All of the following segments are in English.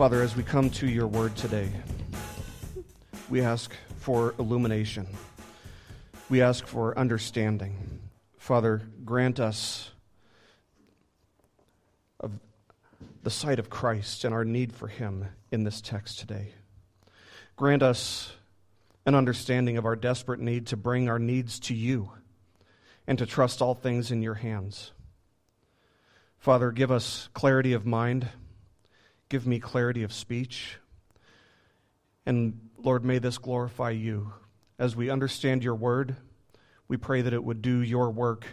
Father, as we come to your word today, we ask for illumination. We ask for understanding. Father, grant us of the sight of Christ and our need for him in this text today. Grant us an understanding of our desperate need to bring our needs to you and to trust all things in your hands. Father, give us clarity of mind. Give me clarity of speech. And Lord, may this glorify you. As we understand your word, we pray that it would do your work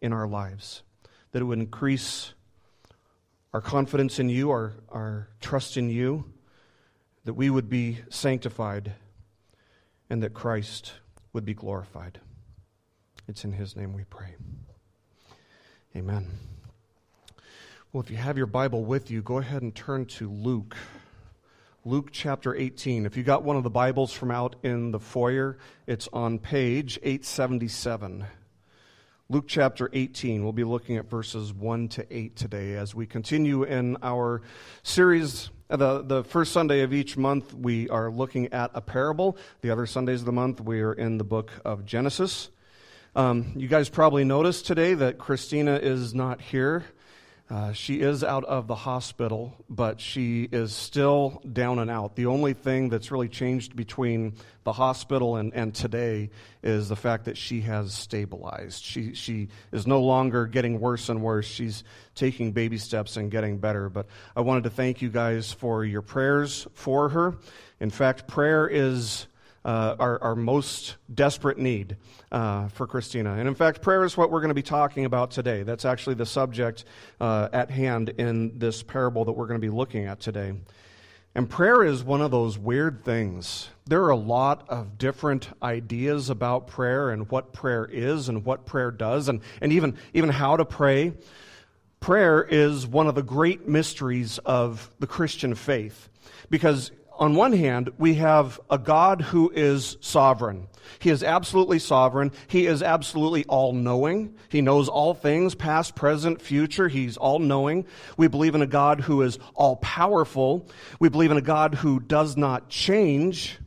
in our lives, that it would increase our confidence in you, our, our trust in you, that we would be sanctified, and that Christ would be glorified. It's in his name we pray. Amen. Well, if you have your Bible with you, go ahead and turn to Luke. Luke chapter 18. If you got one of the Bibles from out in the foyer, it's on page 877. Luke chapter 18. We'll be looking at verses 1 to 8 today as we continue in our series. The, the first Sunday of each month, we are looking at a parable. The other Sundays of the month, we are in the book of Genesis. Um, you guys probably noticed today that Christina is not here. Uh, she is out of the hospital, but she is still down and out. The only thing that's really changed between the hospital and, and today is the fact that she has stabilized. She, she is no longer getting worse and worse. She's taking baby steps and getting better. But I wanted to thank you guys for your prayers for her. In fact, prayer is uh, our, our most desperate need uh, for Christina. And in fact, prayer is what we're going to be talking about today. That's actually the subject uh, at hand in this parable that we're going to be looking at today. And prayer is one of those weird things. There are a lot of different ideas about prayer and what prayer is and what prayer does and, and even, even how to pray. Prayer is one of the great mysteries of the Christian faith because on one hand, we have a God who is sovereign. He is absolutely sovereign. He is absolutely all knowing. He knows all things, past, present, future. He's all knowing. We believe in a God who is all powerful. We believe in a God who does not change.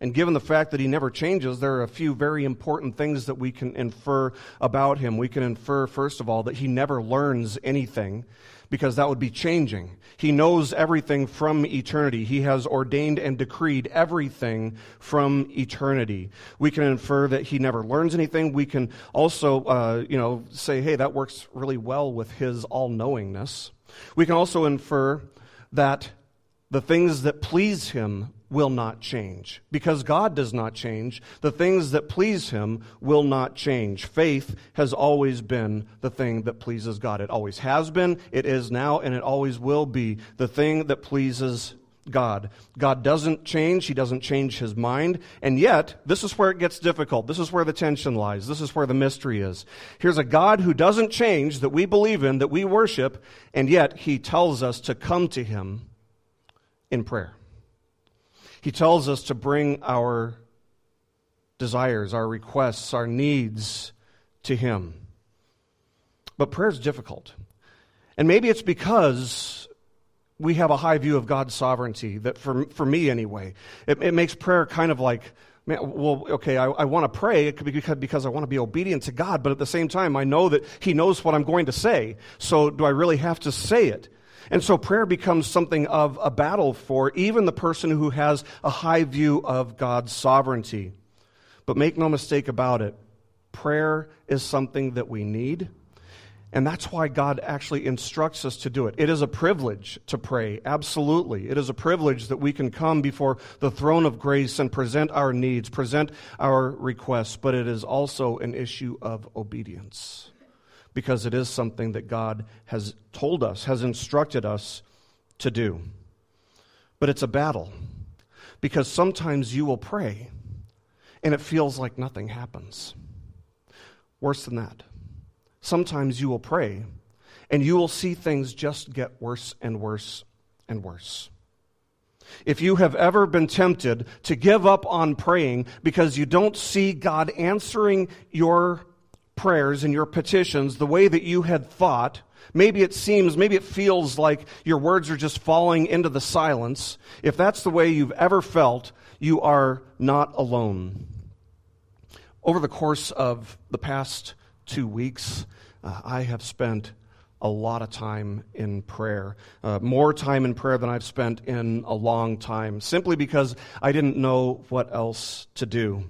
And given the fact that he never changes, there are a few very important things that we can infer about him. We can infer, first of all, that he never learns anything because that would be changing. He knows everything from eternity. He has ordained and decreed everything from eternity. We can infer that he never learns anything. We can also, uh, you know, say, hey, that works really well with his all knowingness. We can also infer that the things that please him will not change. Because God does not change, the things that please Him will not change. Faith has always been the thing that pleases God. It always has been, it is now, and it always will be the thing that pleases God. God doesn't change. He doesn't change his mind. And yet, this is where it gets difficult. This is where the tension lies. This is where the mystery is. Here's a God who doesn't change, that we believe in, that we worship, and yet he tells us to come to him in prayer. He tells us to bring our desires, our requests, our needs to Him. But prayer is difficult. And maybe it's because we have a high view of God's sovereignty, that for, for me anyway, it, it makes prayer kind of like, man, well, okay, I, I want to pray because, because I want to be obedient to God, but at the same time, I know that He knows what I'm going to say. So do I really have to say it? And so prayer becomes something of a battle for even the person who has a high view of God's sovereignty. But make no mistake about it, prayer is something that we need. And that's why God actually instructs us to do it. It is a privilege to pray, absolutely. It is a privilege that we can come before the throne of grace and present our needs, present our requests, but it is also an issue of obedience because it is something that God has told us, has instructed us to do. But it's a battle because sometimes you will pray and it feels like nothing happens. Worse than that, sometimes you will pray and you will see things just get worse and worse and worse. If you have ever been tempted to give up on praying because you don't see God answering your prayers and your petitions the way that you had thought, Maybe it seems, maybe it feels like your words are just falling into the silence. If that's the way you've ever felt, you are not alone. Over the course of the past two weeks, uh, I have spent a lot of time in prayer, uh, more time in prayer than I've spent in a long time, simply because I didn't know what else to do.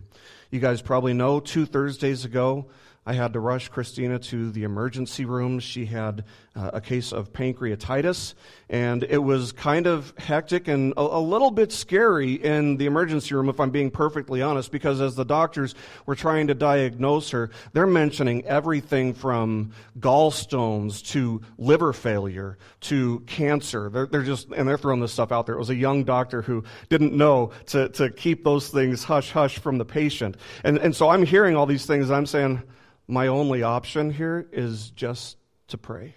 You guys probably know two Thursdays ago, I had to rush Christina to the emergency room. She had uh, a case of pancreatitis, and it was kind of hectic and a, a, little bit scary in the emergency room, if I'm being perfectly honest, because as the doctors were trying to diagnose her, they're mentioning everything from gallstones to liver failure to cancer. They're, they're just, and they're throwing this stuff out there. It was a young doctor who didn't know to, to keep those things hush hush from the patient. And, and so I'm hearing all these things, I'm saying, my only option here is just to pray.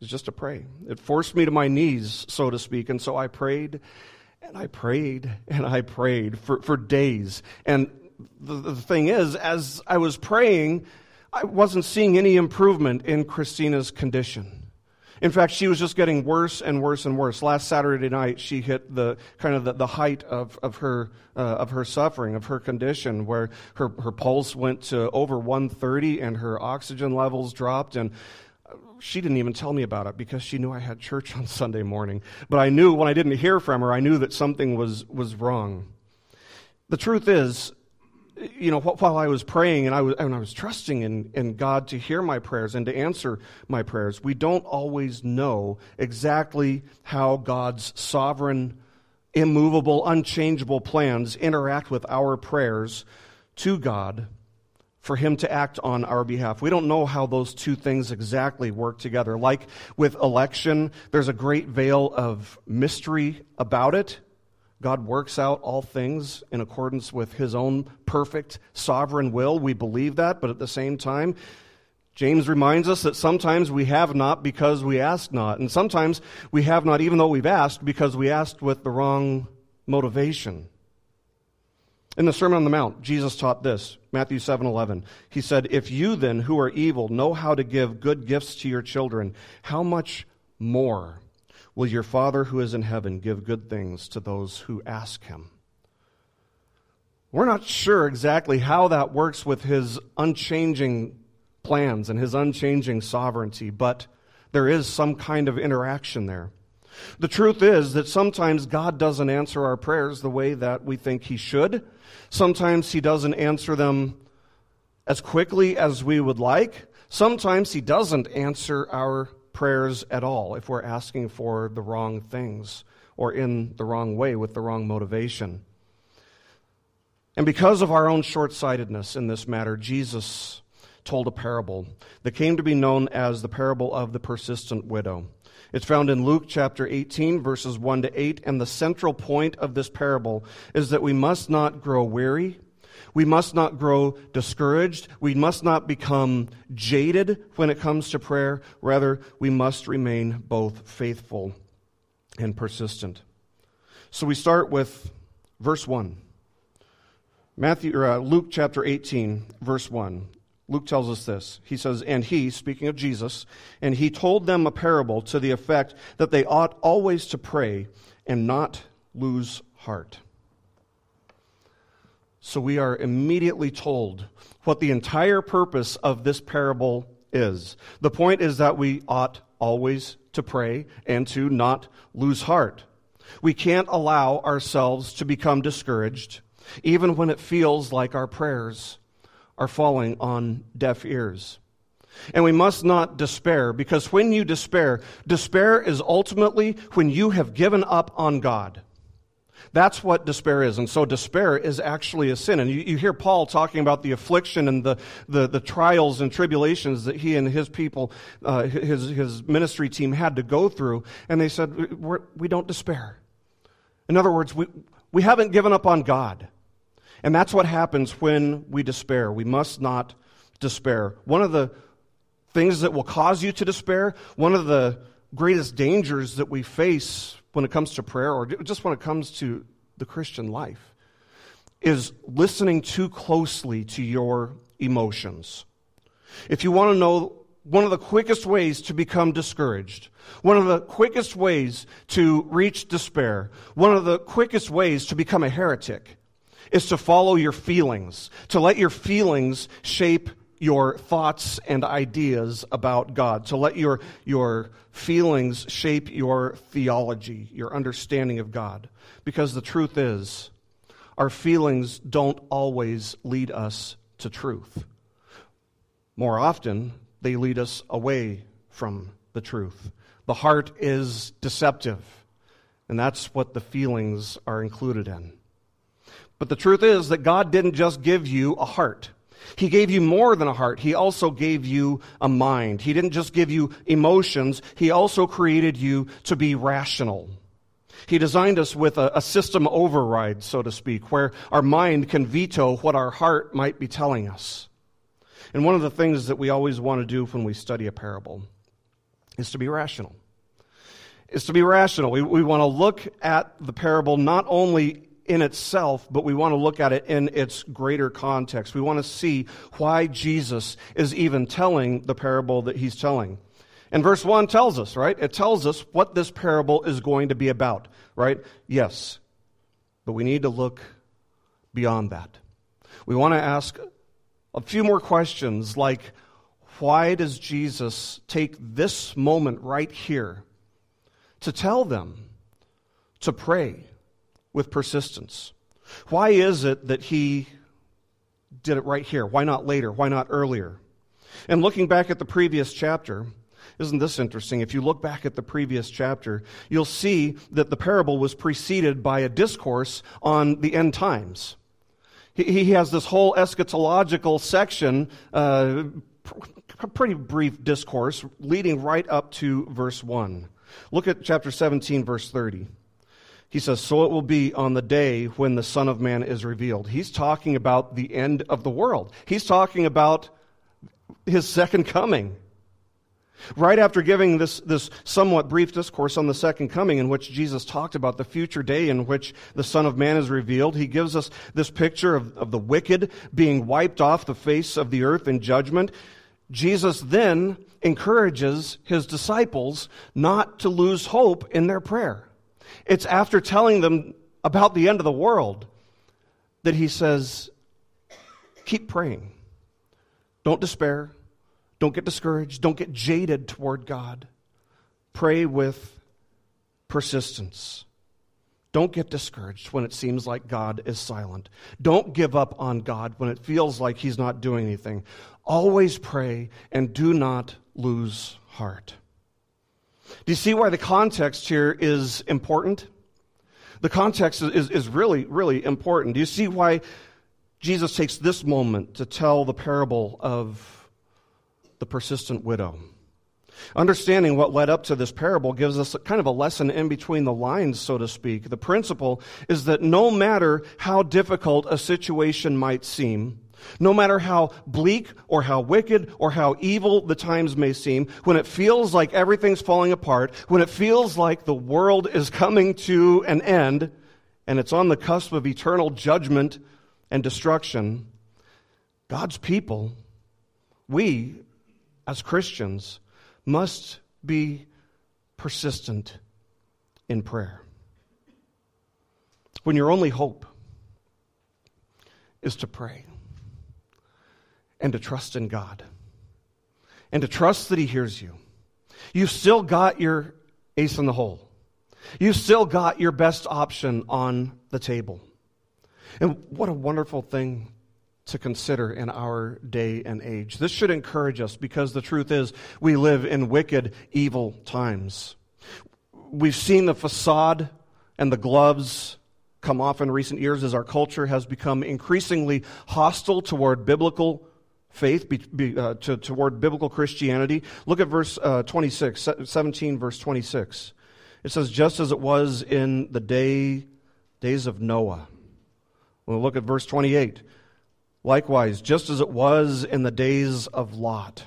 It's just to pray. It forced me to my knees, so to speak. And so I prayed and I prayed and I prayed for, for days. And the, the thing is, as I was praying, I wasn't seeing any improvement in Christina's condition. In fact, she was just getting worse and worse and worse. Last Saturday night, she hit the kind of the, the height of, of her uh, of her suffering, of her condition, where her, her pulse went to over 130 and her oxygen levels dropped. And she didn't even tell me about it because she knew I had church on Sunday morning. But I knew when I didn't hear from her, I knew that something was, was wrong. The truth is, you know, while I was praying and I was, and I was trusting in, in God to hear my prayers and to answer my prayers, we don't always know exactly how God's sovereign, immovable, unchangeable plans interact with our prayers to God for Him to act on our behalf. We don't know how those two things exactly work together. Like with election, there's a great veil of mystery about it. God works out all things in accordance with his own perfect sovereign will. We believe that, but at the same time, James reminds us that sometimes we have not because we ask not. And sometimes we have not even though we've asked because we asked with the wrong motivation. In the Sermon on the Mount, Jesus taught this, Matthew 7:11. He said, "If you then who are evil know how to give good gifts to your children, how much more will your Father who is in heaven give good things to those who ask him. We're not sure exactly how that works with his unchanging plans and his unchanging sovereignty, but there is some kind of interaction there. The truth is that sometimes God doesn't answer our prayers the way that we think he should. Sometimes he doesn't answer them as quickly as we would like. Sometimes he doesn't answer our prayers at all if we're asking for the wrong things or in the wrong way with the wrong motivation. And because of our own short sightedness in this matter, Jesus told a parable that came to be known as the parable of the persistent widow. It's found in Luke chapter 18, verses 1 to 8, and the central point of this parable is that we must not grow weary we must not grow discouraged. We must not become jaded when it comes to prayer. Rather, we must remain both faithful and persistent. So we start with verse 1. Matthew, or, uh, Luke chapter 18, verse 1. Luke tells us this. He says, And he, speaking of Jesus, and he told them a parable to the effect that they ought always to pray and not lose heart. So we are immediately told what the entire purpose of this parable is. The point is that we ought always to pray and to not lose heart. We can't allow ourselves to become discouraged, even when it feels like our prayers are falling on deaf ears. And we must not despair, because when you despair, despair is ultimately when you have given up on God. That's what despair is. And so despair is actually a sin. And you, you hear Paul talking about the affliction and the, the, the, trials and tribulations that he and his people, uh, his, his ministry team had to go through. And they said, We're, we do not despair. In other words, we, we haven't given up on God. And that's what happens when we despair. We must not despair. One of the things that will cause you to despair, one of the greatest dangers that we face when it comes to prayer or just when it comes to the Christian life is listening too closely to your emotions. If you want to know one of the quickest ways to become discouraged, one of the quickest ways to reach despair, one of the quickest ways to become a heretic is to follow your feelings, to let your feelings shape your thoughts and ideas about God, to let your, your feelings shape your theology, your understanding of God. Because the truth is, our feelings don't always lead us to truth. More often, they lead us away from the truth. The heart is deceptive, and that's what the feelings are included in. But the truth is that God didn't just give you a heart. He gave you more than a heart. He also gave you a mind. He didn't just give you emotions. He also created you to be rational. He designed us with a, a, system override, so to speak, where our mind can veto what our heart might be telling us. And one of the things that we always want to do when we study a parable is to be rational. Is to be rational. We, we want to look at the parable not only in itself, but we want to look at it in its greater context. We want to see why Jesus is even telling the parable that he's telling. And verse 1 tells us, right? It tells us what this parable is going to be about, right? Yes. But we need to look beyond that. We want to ask a few more questions like why does Jesus take this moment right here to tell them to pray with persistence? Why is it that he did it right here? Why not later? Why not earlier? And looking back at the previous chapter, isn't this interesting? If you look back at the previous chapter, you'll see that the parable was preceded by a discourse on the end times. He, has this whole eschatological section, uh, pretty brief discourse, leading right up to verse 1. Look at chapter 17, verse 30. He says, So it will be on the day when the Son of Man is revealed. He's talking about the end of the world. He's talking about his second coming. Right after giving this, this somewhat brief discourse on the second coming, in which Jesus talked about the future day in which the Son of Man is revealed, he gives us this picture of, of the wicked being wiped off the face of the earth in judgment. Jesus then encourages his disciples not to lose hope in their prayer. It's after telling them about the end of the world that he says, Keep praying. Don't despair. Don't get discouraged. Don't get jaded toward God. Pray with persistence. Don't get discouraged when it seems like God is silent. Don't give up on God when it feels like He's not doing anything. Always pray and do not lose heart. Do you see why the context here is important? The context is, is really, really important. Do you see why Jesus takes this moment to tell the parable of the persistent widow. Understanding what led up to this parable gives us kind of a lesson in between the lines, so to speak. The principle is that no matter how difficult a situation might seem, no matter how bleak or how wicked or how evil the times may seem, when it feels like everything's falling apart, when it feels like the world is coming to an end and it's on the cusp of eternal judgment and destruction, God's people, we as Christians, must be persistent in prayer. When your only hope is to pray and to trust in God and to trust that He hears you, you've still got your ace in the hole. You've still got your best option on the table. And what a wonderful thing to consider in our day and age. This should encourage us because the truth is we live in wicked, evil times. We've seen the facade and the gloves come off in recent years as our culture has become increasingly hostile toward biblical faith, be, be, uh, to, toward biblical Christianity. Look at verse uh, 26, 17, verse 26. It says, just as it was in the day, days of Noah. We'll look at verse 28. Likewise, just as it was in the days of Lot.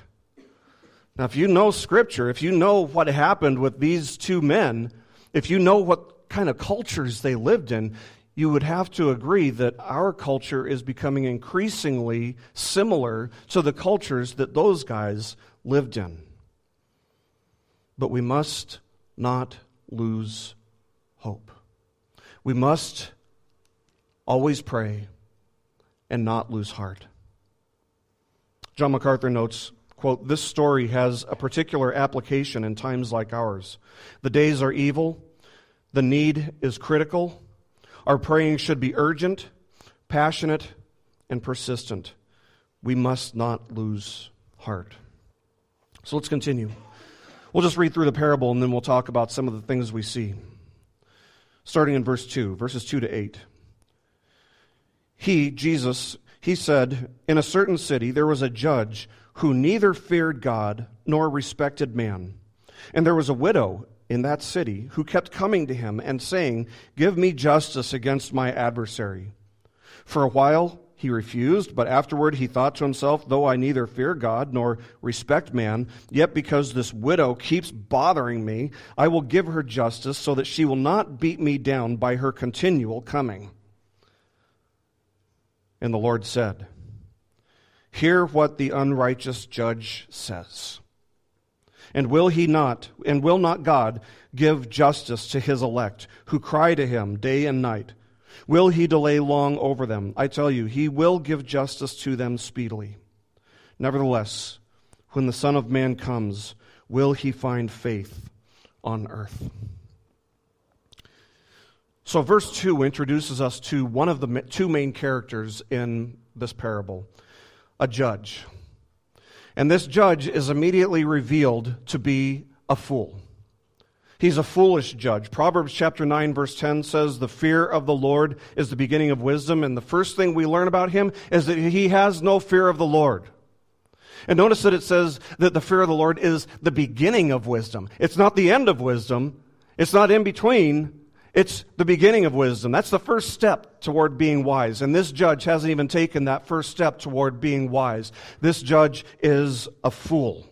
Now, if you know Scripture, if you know what happened with these two men, if you know what kind of cultures they lived in, you would have to agree that our culture is becoming increasingly similar to the cultures that those guys lived in. But we must not lose hope. We must always pray and not lose heart. John MacArthur notes, quote, This story has a particular application in times like ours. The days are evil, the need is critical, our praying should be urgent, passionate, and persistent. We must not lose heart. So let's continue. We'll just read through the parable and then we'll talk about some of the things we see. Starting in verse 2, verses 2 to 8. He, Jesus, he said, In a certain city there was a judge who neither feared God nor respected man. And there was a widow in that city who kept coming to him and saying, Give me justice against my adversary. For a while he refused, but afterward he thought to himself, Though I neither fear God nor respect man, yet because this widow keeps bothering me, I will give her justice so that she will not beat me down by her continual coming. And the Lord said, Hear what the unrighteous judge says. And will he not, and will not God give justice to his elect, who cry to him day and night? Will he delay long over them? I tell you, he will give justice to them speedily. Nevertheless, when the Son of Man comes, will he find faith on earth? So, verse 2 introduces us to one of the two main characters in this parable a judge. And this judge is immediately revealed to be a fool. He's a foolish judge. Proverbs chapter 9 verse 10 says, The fear of the Lord is the beginning of wisdom. And the first thing we learn about him is that he has no fear of the Lord. And notice that it says that the fear of the Lord is the beginning of wisdom. It's not the end of wisdom. It's not in between. It's the beginning of wisdom. That's the first step toward being wise. And this judge hasn't even taken that first step toward being wise. This judge is a fool.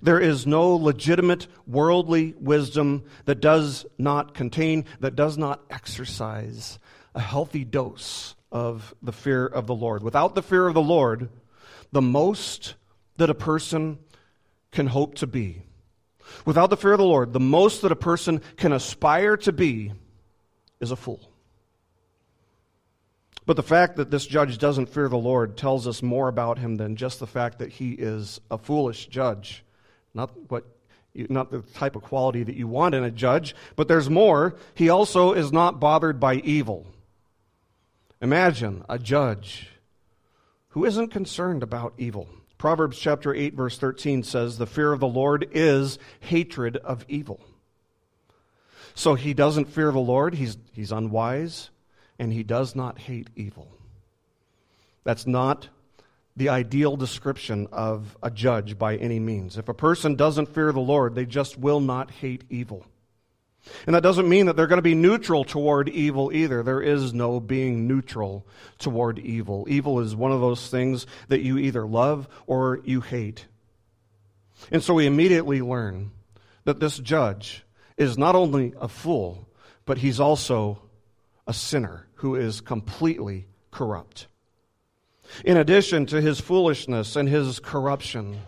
There is no legitimate worldly wisdom that does not contain, that does not exercise a healthy dose of the fear of the Lord. Without the fear of the Lord, the most that a person can hope to be, without the fear of the Lord, the most that a person can aspire to be is a fool. But the fact that this judge doesn't fear the Lord tells us more about him than just the fact that he is a foolish judge. Not what not the type of quality that you want in a judge, but there's more. He also is not bothered by evil. Imagine a judge who isn't concerned about evil. Proverbs chapter 8 verse 13 says, "The fear of the Lord is hatred of evil." So he doesn't fear the Lord, he's, he's unwise, and he does not hate evil. That's not the ideal description of a judge by any means. If a person doesn't fear the Lord, they just will not hate evil. And that doesn't mean that they're going to be neutral toward evil either. There is no being neutral toward evil. Evil is one of those things that you either love or you hate. And so we immediately learn that this judge is not only a fool, but he's also a sinner who is completely corrupt. In addition to his foolishness and his corruption,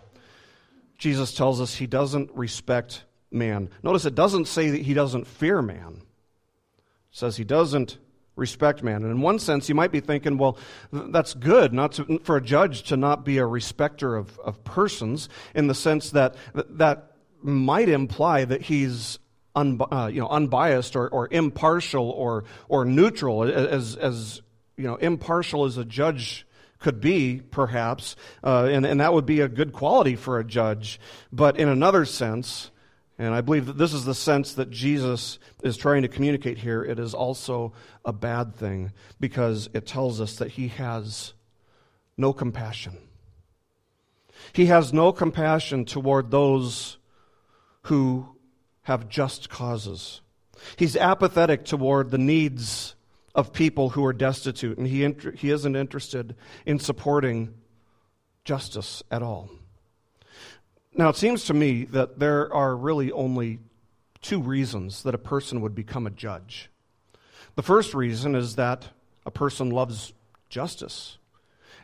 Jesus tells us he doesn't respect man. Notice it doesn't say that he doesn't fear man. It says he doesn't respect man. And in one sense, you might be thinking, well, that's good not to, for a judge to not be a respecter of, of persons, in the sense that that might imply that he's un, uh, you know, unbiased or, or impartial or, or neutral, as, as you know, impartial as a judge could be, perhaps, uh, and, and that would be a good quality for a judge. But in another sense, and I believe that this is the sense that Jesus is trying to communicate here, it is also a bad thing because it tells us that he has no compassion. He has no compassion toward those who have just causes. He's apathetic toward the needs of people who are destitute, and he, inter- he isn't interested in supporting justice at all. Now, it seems to me that there are really only two reasons that a person would become a judge. The first reason is that a person loves justice.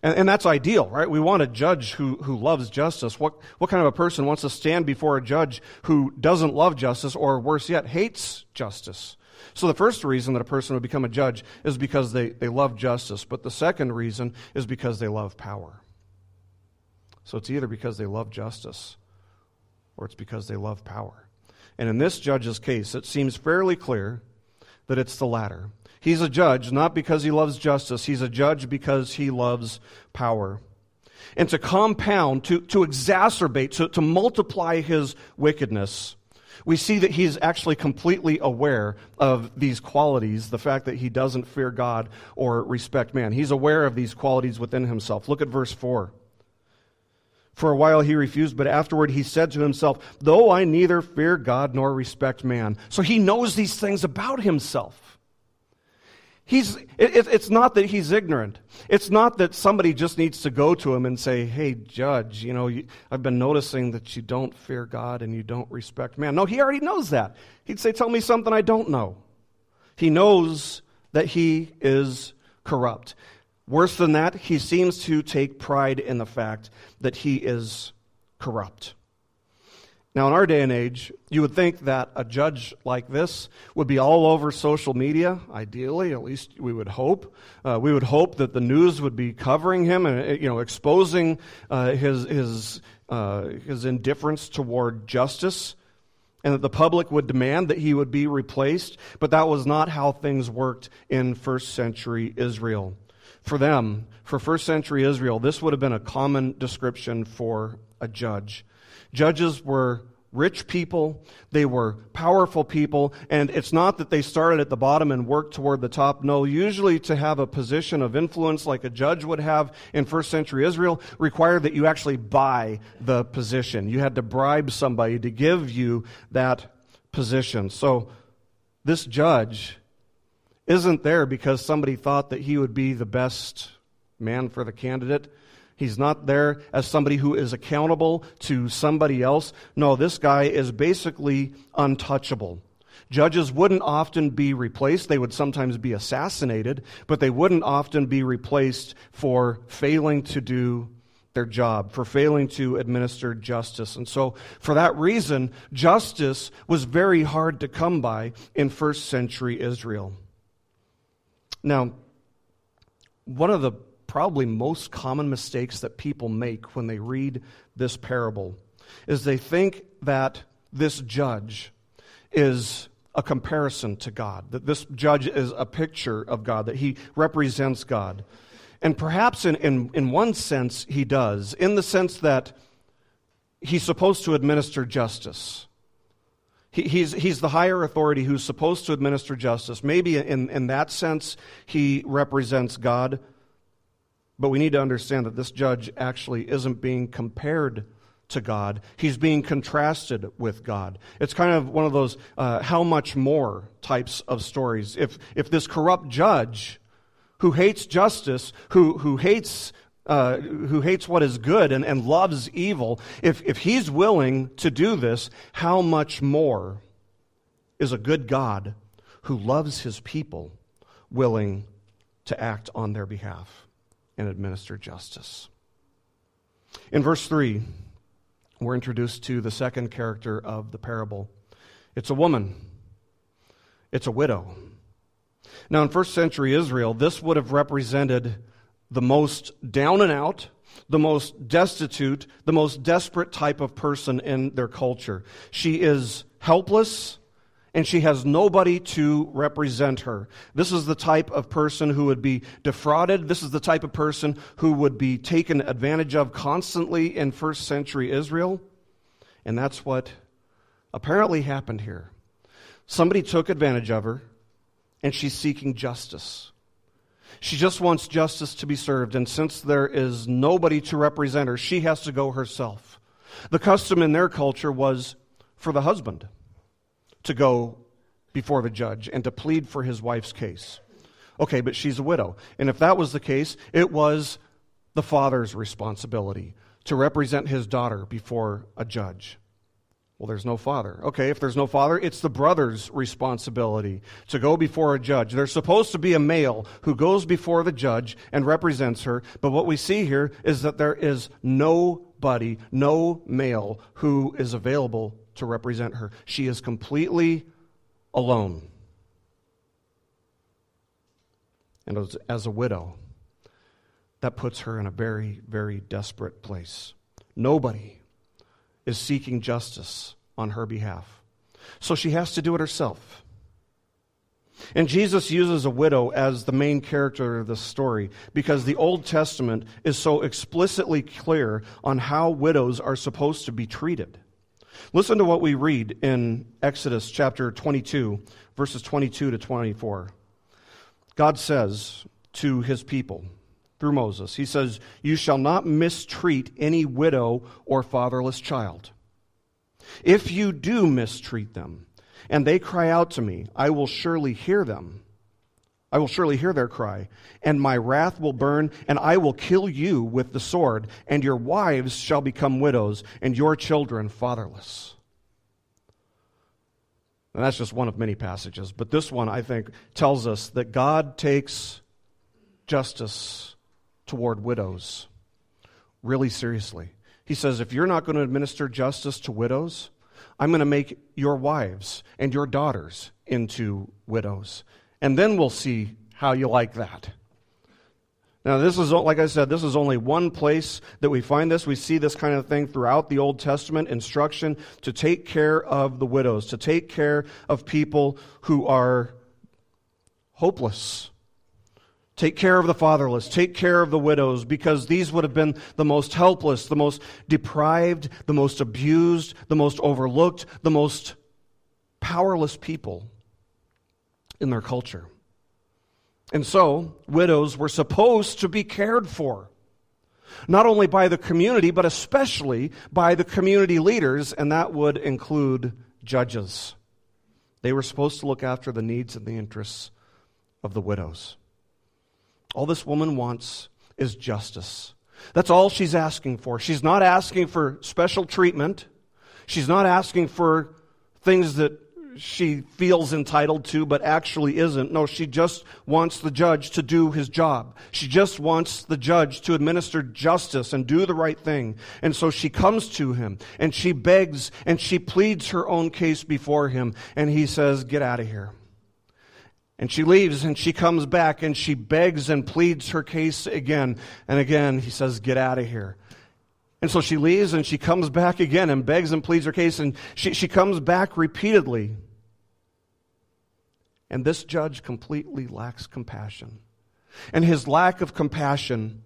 And, and, that's ideal, right? We want a judge who, who loves justice. What, what kind of a person wants to stand before a judge who doesn't love justice or worse yet, hates justice? So the first reason that a person would become a judge is because they, they love justice. But the second reason is because they love power. So it's either because they love justice or it's because they love power. And in this judge's case, it seems fairly clear that it's the latter. He's a judge not because he loves justice, he's a judge because he loves power. And to compound, to, to exacerbate, to, to multiply his wickedness, we see that he's actually completely aware of these qualities, the fact that he doesn't fear God or respect man. He's aware of these qualities within himself. Look at verse 4. For a while he refused, but afterward he said to himself, Though I neither fear God nor respect man. So he knows these things about himself. He's, it, it's not that he's ignorant. It's not that somebody just needs to go to him and say, Hey, judge, you know, you, I've been noticing that you don't fear God and you don't respect man. No, he already knows that. He'd say, Tell me something I don't know. He knows that he is corrupt. Worse than that, he seems to take pride in the fact that he is corrupt. Now, in our day and age, you would think that a judge like this would be all over social media, ideally, at least we would hope. Uh, we would hope that the news would be covering him and you know, exposing uh, his, his, uh, his indifference toward justice, and that the public would demand that he would be replaced. But that was not how things worked in first century Israel. For them, for first century Israel, this would have been a common description for a judge. Judges were rich people, they were powerful people, and it's not that they started at the bottom and worked toward the top. No, usually to have a position of influence like a judge would have in first century Israel required that you actually buy the position. You had to bribe somebody to give you that position. So this judge isn't there because somebody thought that he would be the best man for the candidate. He's not there as somebody who is accountable to somebody else. No, this guy is basically untouchable. Judges wouldn't often be replaced. They would sometimes be assassinated, but they wouldn't often be replaced for failing to do their job, for failing to administer justice. And so, for that reason, justice was very hard to come by in first century Israel. Now, one of the probably most common mistakes that people make when they read this parable is they think that this judge is a comparison to God, that this judge is a picture of God, that he represents God. And perhaps in, in, in one sense he does, in the sense that he's supposed to administer justice. He, he's, he's the higher authority who's supposed to administer justice. Maybe in, in that sense he represents God. But we need to understand that this judge actually isn't being compared to God. He's being contrasted with God. It's kind of one of those uh, how much more types of stories. If, if this corrupt judge who hates justice, who, who hates uh, who hates what is good and, and loves evil, if, if he's willing to do this, how much more is a good God who loves his people willing to act on their behalf? And administer justice. In verse 3, we're introduced to the second character of the parable. It's a woman, it's a widow. Now, in first century Israel, this would have represented the most down and out, the most destitute, the most desperate type of person in their culture. She is helpless and she has nobody to represent her. This is the type of person who would be defrauded. This is the type of person who would be taken advantage of constantly in first century Israel. And that's what apparently happened here. Somebody took advantage of her, and she's seeking justice. She just wants justice to be served, and since there is nobody to represent her, she has to go herself. The custom in their culture was for the husband to go before the judge and to plead for his wife's case. Okay, but she's a widow. And if that was the case, it was the father's responsibility to represent his daughter before a judge. Well, there's no father. Okay, if there's no father, it's the brother's responsibility to go before a judge. There's supposed to be a male who goes before the judge and represents her, but what we see here is that there is nobody, no male who is available to represent her. She is completely alone. And as, as a widow, that puts her in a very, very desperate place. Nobody is seeking justice on her behalf. So she has to do it herself. And Jesus uses a widow as the main character of this story because the Old Testament is so explicitly clear on how widows are supposed to be treated. Listen to what we read in Exodus chapter 22, verses 22 to 24. God says to his people, through Moses. He says, You shall not mistreat any widow or fatherless child. If you do mistreat them, and they cry out to me, I will surely hear them. I will surely hear their cry, and my wrath will burn, and I will kill you with the sword, and your wives shall become widows, and your children fatherless. And that's just one of many passages, but this one, I think, tells us that God takes justice toward widows really seriously. He says, if you're not going to administer justice to widows, I'm going to make your wives and your daughters into widows. And then we'll see how you like that. Now, this is, like I said, this is only one place that we find this. We see this kind of thing throughout the Old Testament instruction to take care of the widows, to take care of people who are hopeless, Take care of the fatherless. Take care of the widows, because these would have been the most helpless, the most deprived, the most abused, the most overlooked, the most powerless people in their culture. And so, widows were supposed to be cared for, not only by the community, but especially by the community leaders, and that would include judges. They were supposed to look after the needs and the interests of the widows. All this woman wants is justice. That's all she's asking for. She's not asking for special treatment. She's not asking for things that she feels entitled to but actually isn't. No, she just wants the judge to do his job. She just wants the judge to administer justice and do the right thing. And so she comes to him and she begs and she pleads her own case before him and he says, get out of here. And she leaves and she comes back and she begs and pleads her case again. And again, he says, Get out of here. And so she leaves and she comes back again and begs and pleads her case. And she, she comes back repeatedly. And this judge completely lacks compassion. And his lack of compassion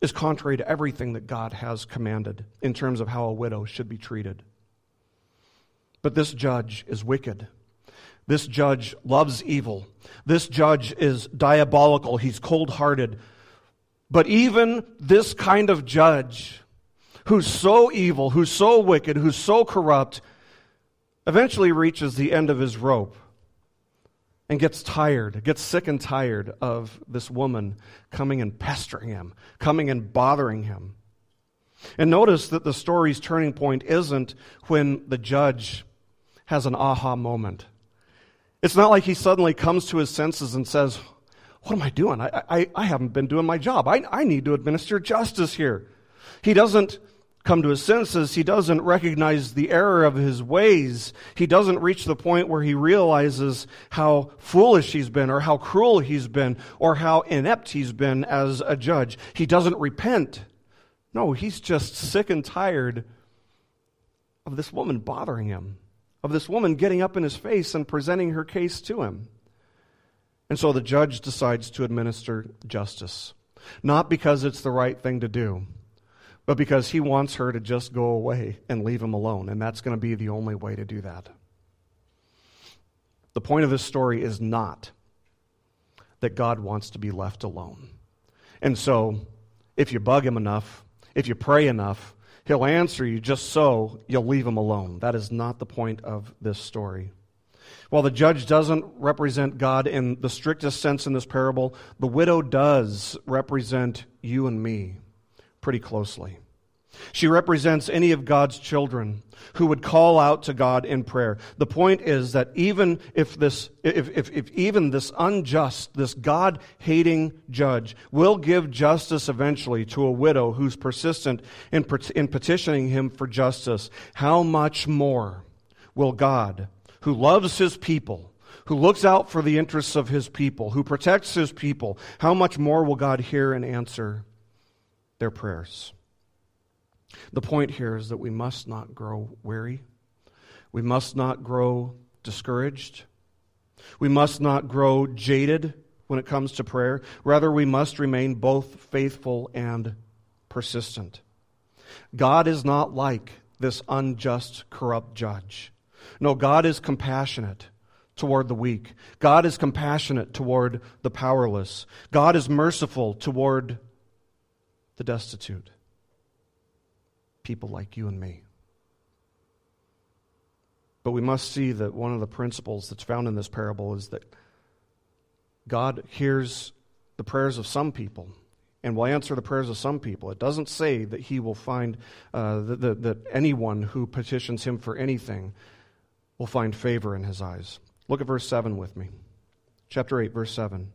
is contrary to everything that God has commanded in terms of how a widow should be treated. But this judge is wicked. This judge loves evil. This judge is diabolical. He's cold hearted. But even this kind of judge, who's so evil, who's so wicked, who's so corrupt, eventually reaches the end of his rope and gets tired, gets sick and tired of this woman coming and pestering him, coming and bothering him. And notice that the story's turning point isn't when the judge has an aha moment. It's not like he suddenly comes to his senses and says, What am I doing? I, I, I haven't been doing my job. I, I need to administer justice here. He doesn't come to his senses. He doesn't recognize the error of his ways. He doesn't reach the point where he realizes how foolish he's been or how cruel he's been or how inept he's been as a judge. He doesn't repent. No, he's just sick and tired of this woman bothering him of this woman getting up in his face and presenting her case to him. And so the judge decides to administer justice, not because it's the right thing to do, but because he wants her to just go away and leave him alone. And that's going to be the only way to do that. The point of this story is not that God wants to be left alone. And so, if you bug him enough, if you pray enough, He'll answer you just so you'll leave him alone. That is not the point of this story. While the judge doesn't represent God in the strictest sense in this parable, the widow does represent you and me pretty closely. She represents any of God's children who would call out to God in prayer. The point is that even if this, if, if, if even this unjust, this God hating judge will give justice eventually to a widow who's persistent in, in petitioning him for justice, how much more will God, who loves his people, who looks out for the interests of his people, who protects his people, how much more will God hear and answer their prayers? The point here is that we must not grow weary. We must not grow discouraged. We must not grow jaded when it comes to prayer. Rather, we must remain both faithful and persistent. God is not like this unjust, corrupt judge. No, God is compassionate toward the weak. God is compassionate toward the powerless. God is merciful toward the destitute people like you and me. But we must see that one of the principles that's found in this parable is that God hears the prayers of some people and will answer the prayers of some people. It doesn't say that he will find uh, that, that, that anyone who petitions him for anything will find favor in his eyes. Look at verse 7 with me. Chapter 8, verse 7.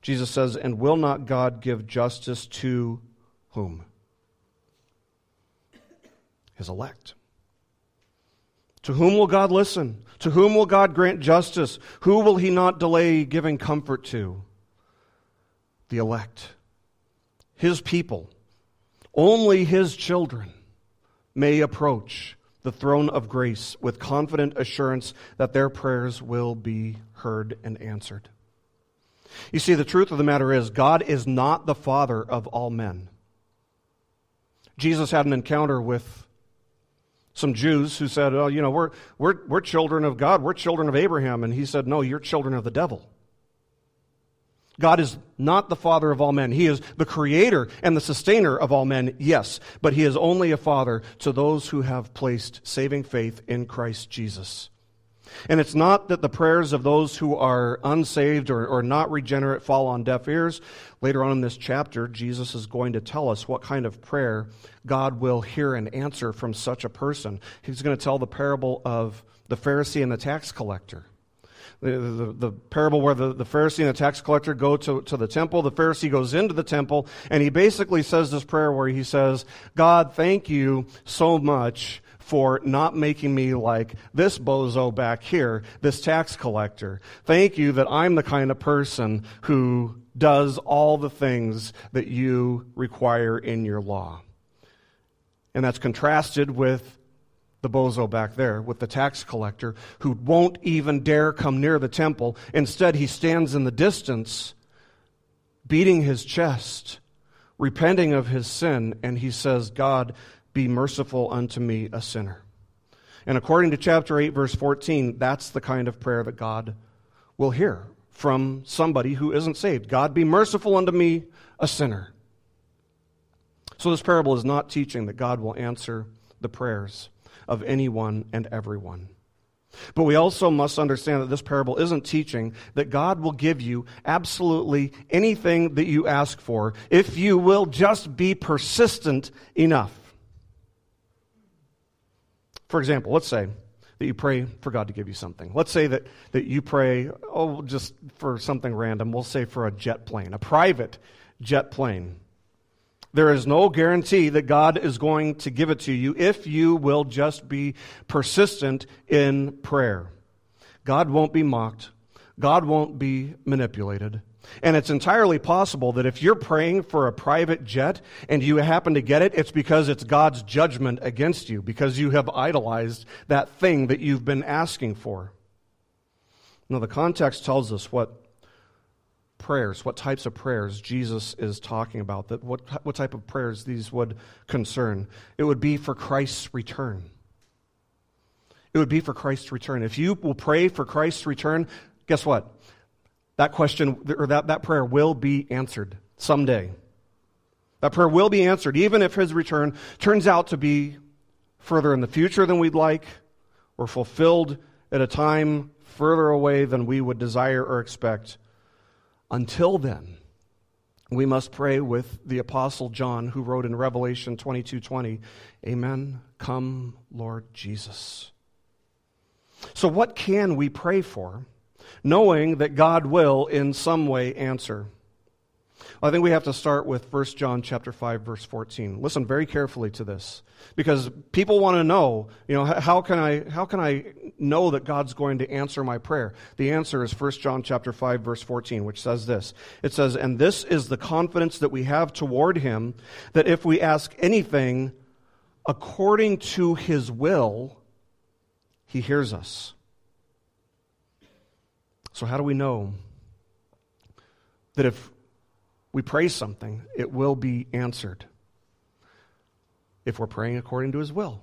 Jesus says, And will not God give justice to whom? his elect. To whom will God listen? To whom will God grant justice? Who will he not delay giving comfort to? The elect. His people. Only his children may approach the throne of grace with confident assurance that their prayers will be heard and answered. You see, the truth of the matter is, God is not the father of all men. Jesus had an encounter with some Jews who said, Oh, you know, we're, we're, we're children of God, we're children of Abraham. And he said, No, you're children of the devil. God is not the father of all men. He is the creator and the sustainer of all men, yes, but he is only a father to those who have placed saving faith in Christ Jesus. And it's not that the prayers of those who are unsaved or, or not regenerate fall on deaf ears. Later on in this chapter, Jesus is going to tell us what kind of prayer God will hear and answer from such a person. He's going to tell the parable of the Pharisee and the tax collector. The, the, the, parable where the, the Pharisee and the tax collector go to, to the temple. The Pharisee goes into the temple, and he basically says this prayer where he says, God, thank you so much for not making me like this bozo back here, this tax collector. Thank you that I'm the kind of person who does all the things that you require in your law. And that's contrasted with the bozo back there, with the tax collector who won't even dare come near the temple. Instead, he stands in the distance, beating his chest, repenting of his sin, and he says, God, be merciful unto me, a sinner. And according to chapter 8, verse 14, that's the kind of prayer that God will hear from somebody who isn't saved. God, be merciful unto me, a sinner. So, this parable is not teaching that God will answer the prayers of anyone and everyone. But we also must understand that this parable isn't teaching that God will give you absolutely anything that you ask for if you will just be persistent enough. For example, let's say that you pray for God to give you something. Let's say that, that you pray, oh, just for something random. We'll say for a jet plane, a private jet plane. There is no guarantee that God is going to give it to you if you will just be persistent in prayer. God won't be mocked. God won't be manipulated. And it's entirely possible that if you're praying for a private jet and you happen to get it, it's because it's God's judgment against you, because you have idolized that thing that you've been asking for. Now, the context tells us what prayers, what types of prayers Jesus is talking about, that what, what type of prayers these would concern. It would be for Christ's return. It would be for Christ's return. If you will pray for Christ's return, guess what? that question or that, that prayer will be answered someday. That prayer will be answered, even if his return turns out to be further in the future than we'd like, or fulfilled at a time further away than we would desire or expect. Until then, we must pray with the apostle John who wrote in Revelation 22:20, "Amen, come Lord Jesus." So what can we pray for knowing that God will in some way answer? I think we have to start with 1 John chapter 5 verse 14. Listen very carefully to this because people want to know, you know, how can I how can I know that God's going to answer my prayer? The answer is 1 John chapter 5 verse 14, which says this. It says, "And this is the confidence that we have toward him that if we ask anything according to his will, he hears us." So how do we know that if we pray something, it will be answered? if we're praying according to his will.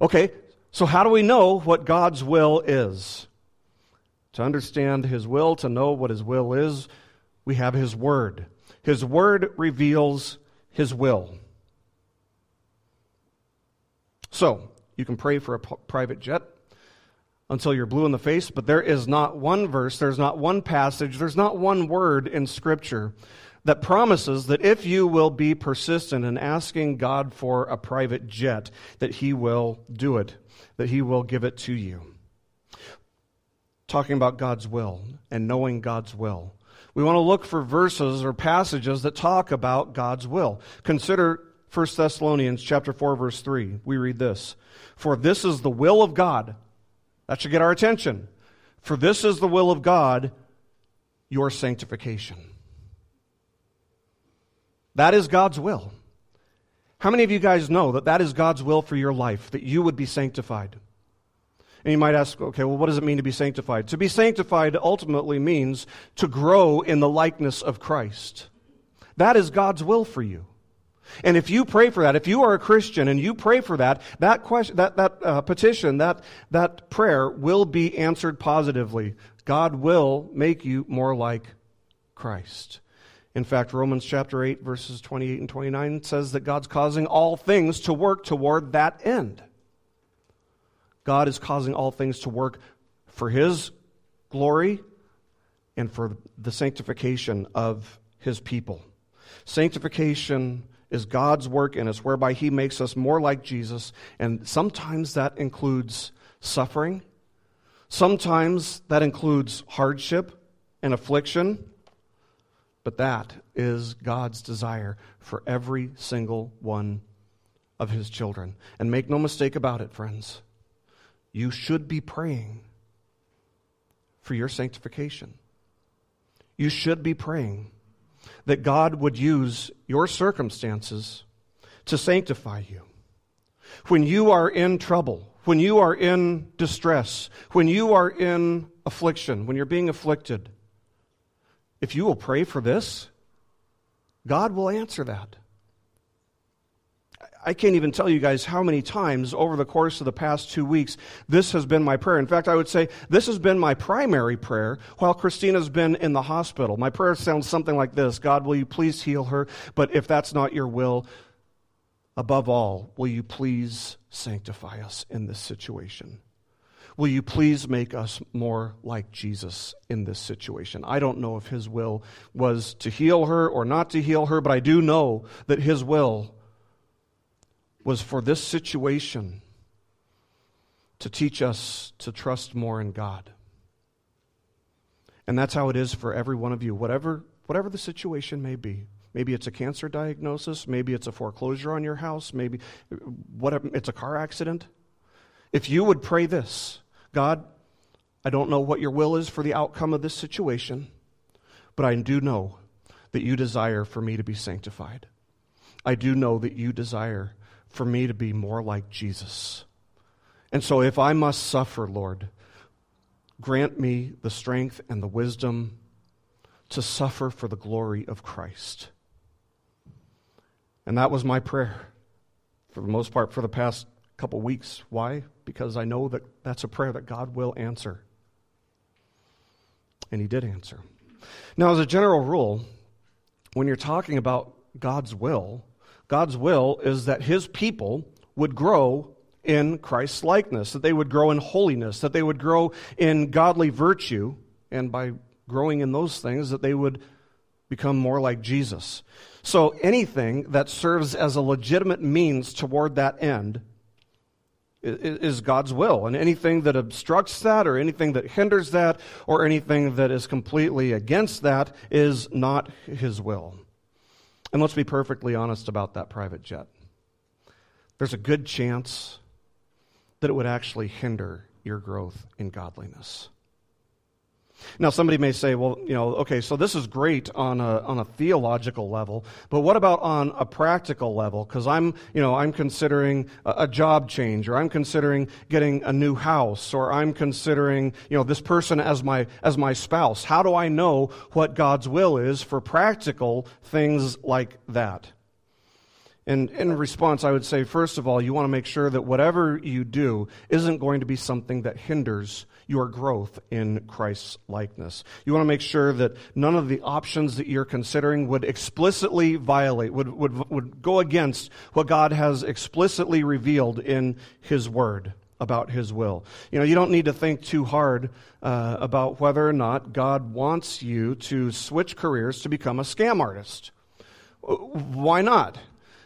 Okay, so how do we know what God's will is? To understand his will, to know what his will is, we have his word. His word reveals his will. So, you can pray for a private jet until you're blue in the face, but there is not one verse, there's not one passage, there's not one word in Scripture that promises that if you will be persistent in asking God for a private jet, that He will do it, that He will give it to you. Talking about God's will and knowing God's will. We want to look for verses or passages that talk about God's will. Consider 1 Thessalonians chapter 4 verse 3. We read this. For this is the will of God. That should get our attention. For this is the will of God, your sanctification. That is God's will. How many of you guys know that that is God's will for your life, that you would be sanctified? And you might ask, okay, well, what does it mean to be sanctified? To be sanctified ultimately means to grow in the likeness of Christ. That is God's will for you. And if you pray for that, if you are a Christian and you pray for that, that question, that, that uh, petition, that, that prayer will be answered positively. God will make you more like Christ. In fact, Romans chapter 8, verses 28 and 29 says that God's causing all things to work toward that end. God is causing all things to work for His glory and for the sanctification of His people. Sanctification is God's work in us, whereby He makes us more like Jesus, and sometimes that includes suffering. Sometimes that includes hardship and affliction. But that is God's desire for every single one of his children. And make no mistake about it, friends. You should be praying for your sanctification. You should be praying that God would use your circumstances to sanctify you. When you are in trouble, when you are in distress, when you are in affliction, when you're being afflicted, if you will pray for this, God will answer that. I can't even tell you guys how many times over the course of the past two weeks this has been my prayer. In fact, I would say this has been my primary prayer while Christina's been in the hospital. My prayer sounds something like this God, will you please heal her? But if that's not your will, above all, will you please sanctify us in this situation? Will you please make us more like Jesus in this situation? I don't know if his will was to heal her or not to heal her, but I do know that his will was for this situation to teach us to trust more in God. And that's how it is for every one of you, whatever, whatever the situation may be. Maybe it's a cancer diagnosis, maybe it's a foreclosure on your house, maybe whatever, it's a car accident. If you would pray this, God, I don't know what your will is for the outcome of this situation, but I do know that you desire for me to be sanctified. I do know that you desire for me to be more like Jesus. And so if I must suffer, Lord, grant me the strength and the wisdom to suffer for the glory of Christ. And that was my prayer for the most part for the past couple weeks. Why? because I know that that's a prayer that God will answer. And He did answer. Now, as a general rule, when you're talking about God's will, God's will is that His people would grow in Christ's likeness, that they would grow in holiness, that they would grow in godly virtue, and by growing in those things, that they would become more like Jesus. So anything that serves as a legitimate means toward that end is God's will. And anything that obstructs that, or anything that hinders that, or anything that is completely against that is not His will. And let's be perfectly honest about that private jet. There's a good chance that it would actually hinder your growth in godliness. Now, somebody may say, well, you know, okay, so this is great on a, on a theological level, but what about on a practical level? Because I'm, you know, I'm considering a, a, job change, or I'm considering getting a new house, or I'm considering, you know, this person as my, as my spouse. How do I know what God's will is for practical things like that? And in response, I would say, first of all, you want to make sure that whatever you do isn't going to be something that hinders your growth in Christ's likeness. You want to make sure that none of the options that you're considering would explicitly violate, would, would, would go against what God has explicitly revealed in His Word about His will. You know, you don't need to think too hard uh, about whether or not God wants you to switch careers to become a scam artist. Why not?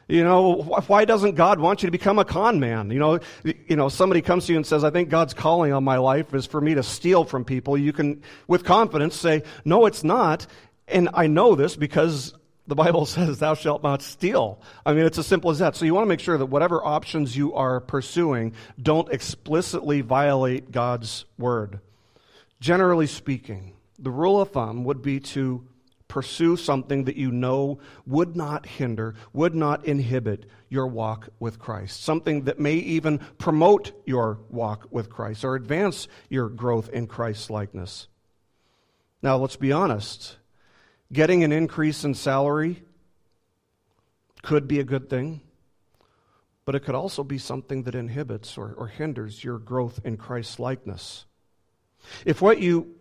You know, why doesn't God want you to become a con man? You know, you know, somebody comes to you and says, I think God's calling on my life is for me to steal from people. You can, with confidence, say, no, it's not. And I know this because the Bible says, thou shalt not steal. I mean, it's as simple as that. So you want to make sure that whatever options you are pursuing don't explicitly violate God's word. Generally speaking, the rule of thumb would be to pursue something that you know would not hinder, would not inhibit your walk with Christ. Something that may even promote your walk with Christ or advance your growth in Christ's likeness. Now, let's be honest. Getting an increase in salary could be a good thing, but it could also be something that inhibits or, or hinders your growth in Christ's likeness. If what you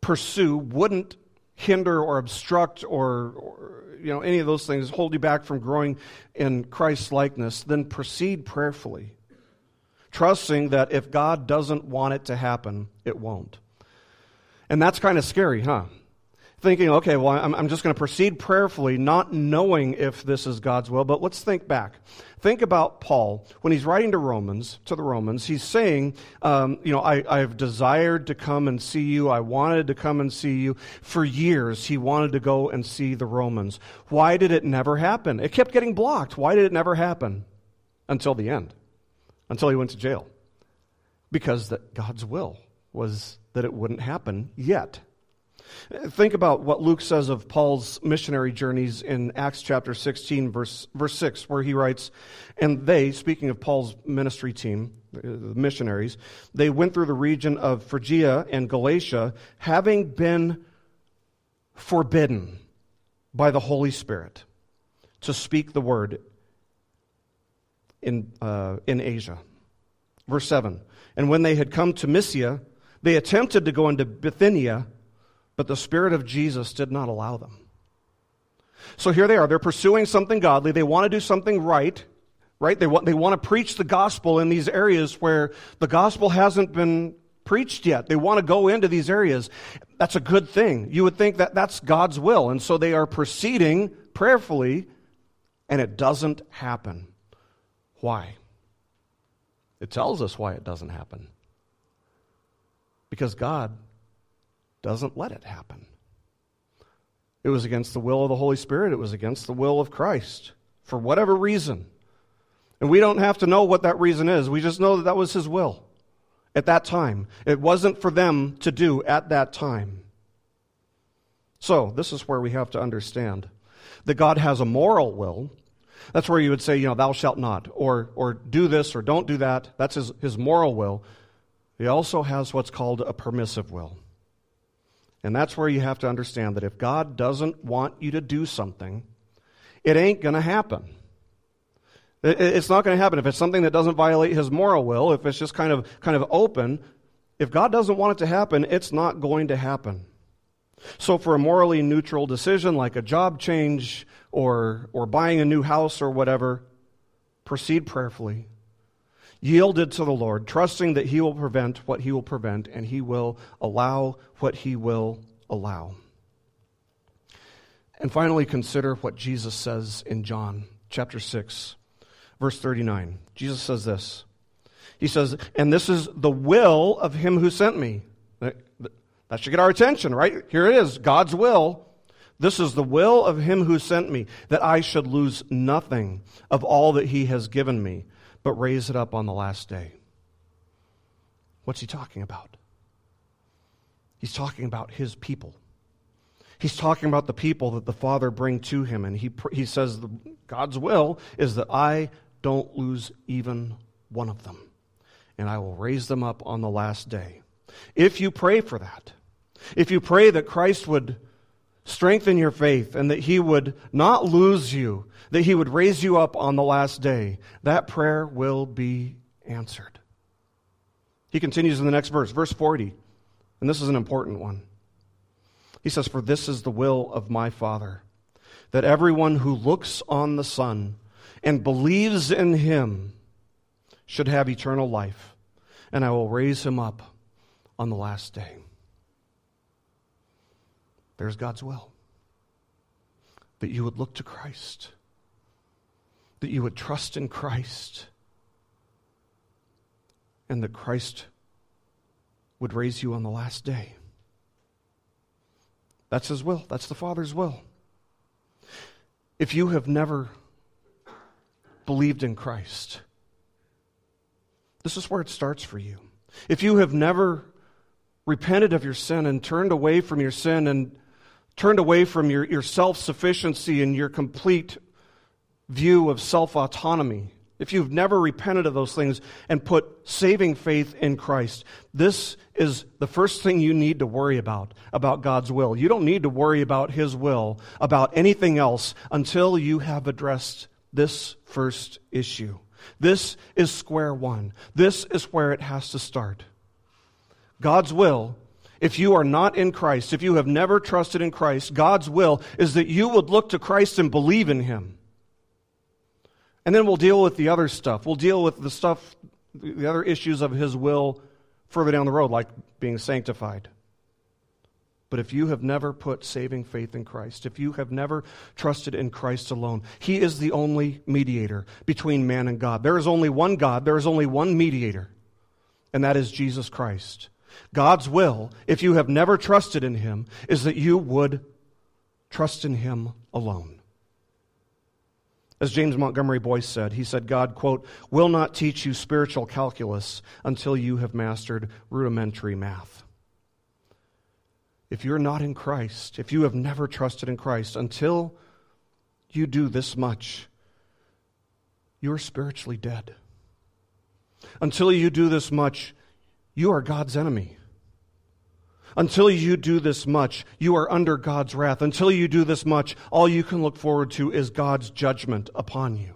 pursue wouldn't hinder or obstruct or, or, you know any of those things hold you back from growing in Christ's likeness, then proceed prayerfully, trusting that if God doesn't want it to happen, it won't. And that's kind of scary, huh? Thinking, okay, well, I'm, I'm just going to proceed prayerfully, not knowing if this is God's will. But let's think back. Think about Paul when he's writing to Romans, to the Romans. He's saying, um, you know, I, I've desired to come and see you. I wanted to come and see you for years. He wanted to go and see the Romans. Why did it never happen? It kept getting blocked. Why did it never happen until the end? Until he went to jail. Because that God's will was that it wouldn't happen yet. Think about what Luke says of Paul's missionary journeys in Acts chapter 16, verse, verse 6, where he writes, And they, speaking of Paul's ministry team, the missionaries, they went through the region of Phrygia and Galatia, having been forbidden by the Holy Spirit to speak the word in, uh, in Asia. Verse 7 And when they had come to Mysia, they attempted to go into Bithynia but the Spirit of Jesus did not allow them. So here they are. They're pursuing something godly. They want to do something right, right? They want, they want to preach the gospel in these areas where the gospel hasn't been preached yet. They want to go into these areas. That's a good thing. You would think that that's God's will. And so they are proceeding prayerfully, and it doesn't happen. Why? It tells us why it doesn't happen. Because God doesn't let it happen. It was against the will of the Holy Spirit, it was against the will of Christ for whatever reason. And we don't have to know what that reason is. We just know that that was his will at that time. It wasn't for them to do at that time. So, this is where we have to understand that God has a moral will. That's where you would say, you know, thou shalt not, or, or do this or don't do that. That's his, his moral will. He also has what's called a permissive will. And that's where you have to understand that if God doesn't want you to do something, it ain't going to happen. It's not going to happen. If it's something that doesn't violate his moral will, if it's just kind of, kind of open, if God doesn't want it to happen, it's not going to happen. So, for a morally neutral decision like a job change or, or buying a new house or whatever, proceed prayerfully yielded to the Lord, trusting that He will prevent what He will prevent and He will allow what He will allow. And finally, consider what Jesus says in John chapter 6, verse 39. Jesus says this He says, And this is the will of him who sent me. That should get our attention, right? Here it is God's will. This is the will of him who sent me, that I should lose nothing of all that he has given me, but raise it up on the last day. What's he talking about? He's talking about his people. He's talking about the people that the Father bring to him, and he, he says God's will is that I don't lose even one of them, and I will raise them up on the last day. If you pray for that, if you pray that Christ would strengthen your faith and that he would not lose you, that he would raise you up on the last day, that prayer will be answered. He continues in the next verse, verse 40, and this is an important one. He says, For this is the will of my Father, that everyone who looks on the Son and believes in him should have eternal life, and I will raise him up on the last day. There's God's will. That you would look to Christ, that you would trust in Christ, and that Christ would raise you on the last day. That's His will, that's the Father's will. If you have never believed in Christ, this is where it starts for you. If you have never repented of your sin and turned away from your sin and turned away from your, your self sufficiency and your complete view of self autonomy, if you've never repented of those things and put saving faith in Christ, this is the first thing you need to worry about, about God's will. You don't need to worry about His will, about anything else, until you have addressed this first issue. This is square one. This is where it has to start. God's will if you are not in Christ, if you have never trusted in Christ, God's will is that you would look to Christ and believe in Him. And then we'll deal with the other stuff. We'll deal with the stuff, the other issues of His will further down the road, like being sanctified. But if you have never put saving faith in Christ, if you have never trusted in Christ alone, He is the only mediator between man and God. There is only one God, there is only one mediator, and that is Jesus Christ. God's will, if you have never trusted in Him, is that you would trust in Him alone. As James Montgomery Boice said, he said, God, quote, will not teach you spiritual calculus until you have mastered rudimentary math. If you're not in Christ, if you have never trusted in Christ, until you do this much, you are spiritually dead. Until you do this much, you are God's enemy. Until you do this much, you are under God's wrath. Until you do this much, all you can look forward to is God's judgment upon you.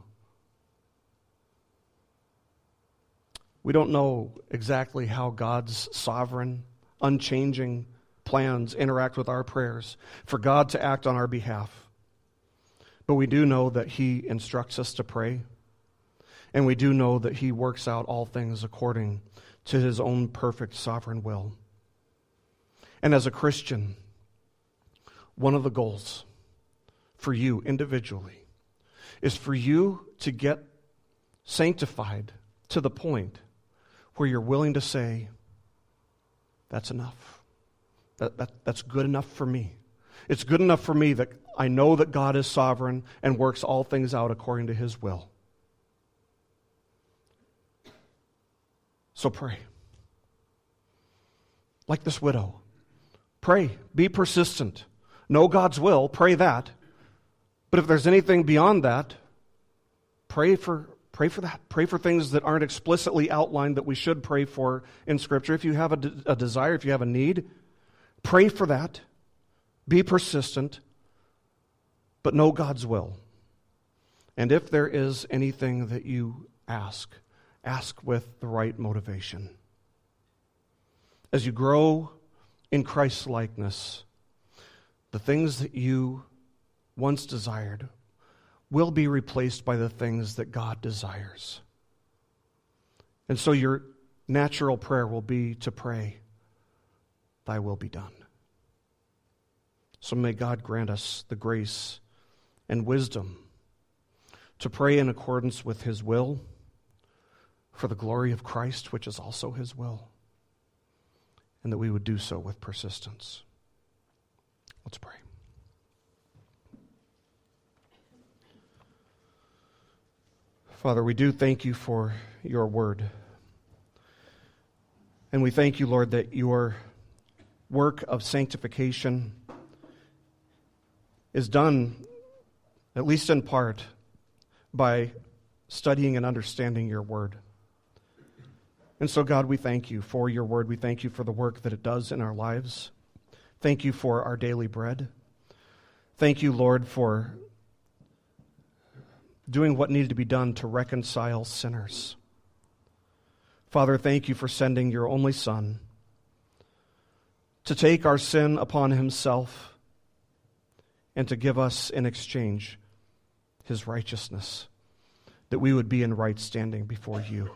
We don't know exactly how God's sovereign, unchanging plans interact with our prayers for God to act on our behalf. But we do know that He instructs us to pray, and we do know that He works out all things according to his own perfect sovereign will. And as a Christian, one of the goals for you individually is for you to get sanctified to the point where you're willing to say, That's enough. That, that, that's good enough for me. It's good enough for me that I know that God is sovereign and works all things out according to his will. So pray. Like this widow. Pray. Be persistent. Know God's will. Pray that. But if there's anything beyond that, pray for pray for that. Pray for things that aren't explicitly outlined that we should pray for in Scripture. If you have a, de- a desire, if you have a need, pray for that. Be persistent, but know God's will. And if there is anything that you ask, ask with the right motivation. As you grow in Christ's likeness, the things that you once desired will be replaced by the things that God desires. And so your natural prayer will be to pray, Thy will be done. So may God grant us the grace and wisdom to pray in accordance with His will for the glory of Christ, which is also His will, and that we would do so with persistence. Let's pray. Father, we do thank you for your word. And we thank you, Lord, that your work of sanctification is done, at least in part, by studying and understanding your word. And so, God, we thank you for your word. We thank you for the work that it does in our lives. Thank you for our daily bread. Thank you, Lord, for doing what needed to be done to reconcile sinners. Father, thank you for sending your only Son to take our sin upon himself and to give us in exchange his righteousness, that we would be in right standing before you.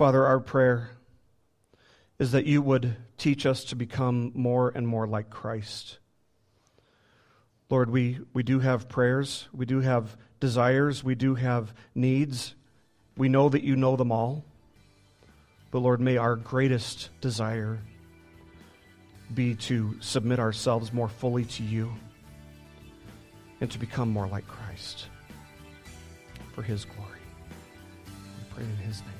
Father, our prayer is that you would teach us to become more and more like Christ. Lord, we, we do have prayers, we do have desires, we do have needs. We know that you know them all. But Lord, may our greatest desire be to submit ourselves more fully to you and to become more like Christ for his glory. We pray in his name.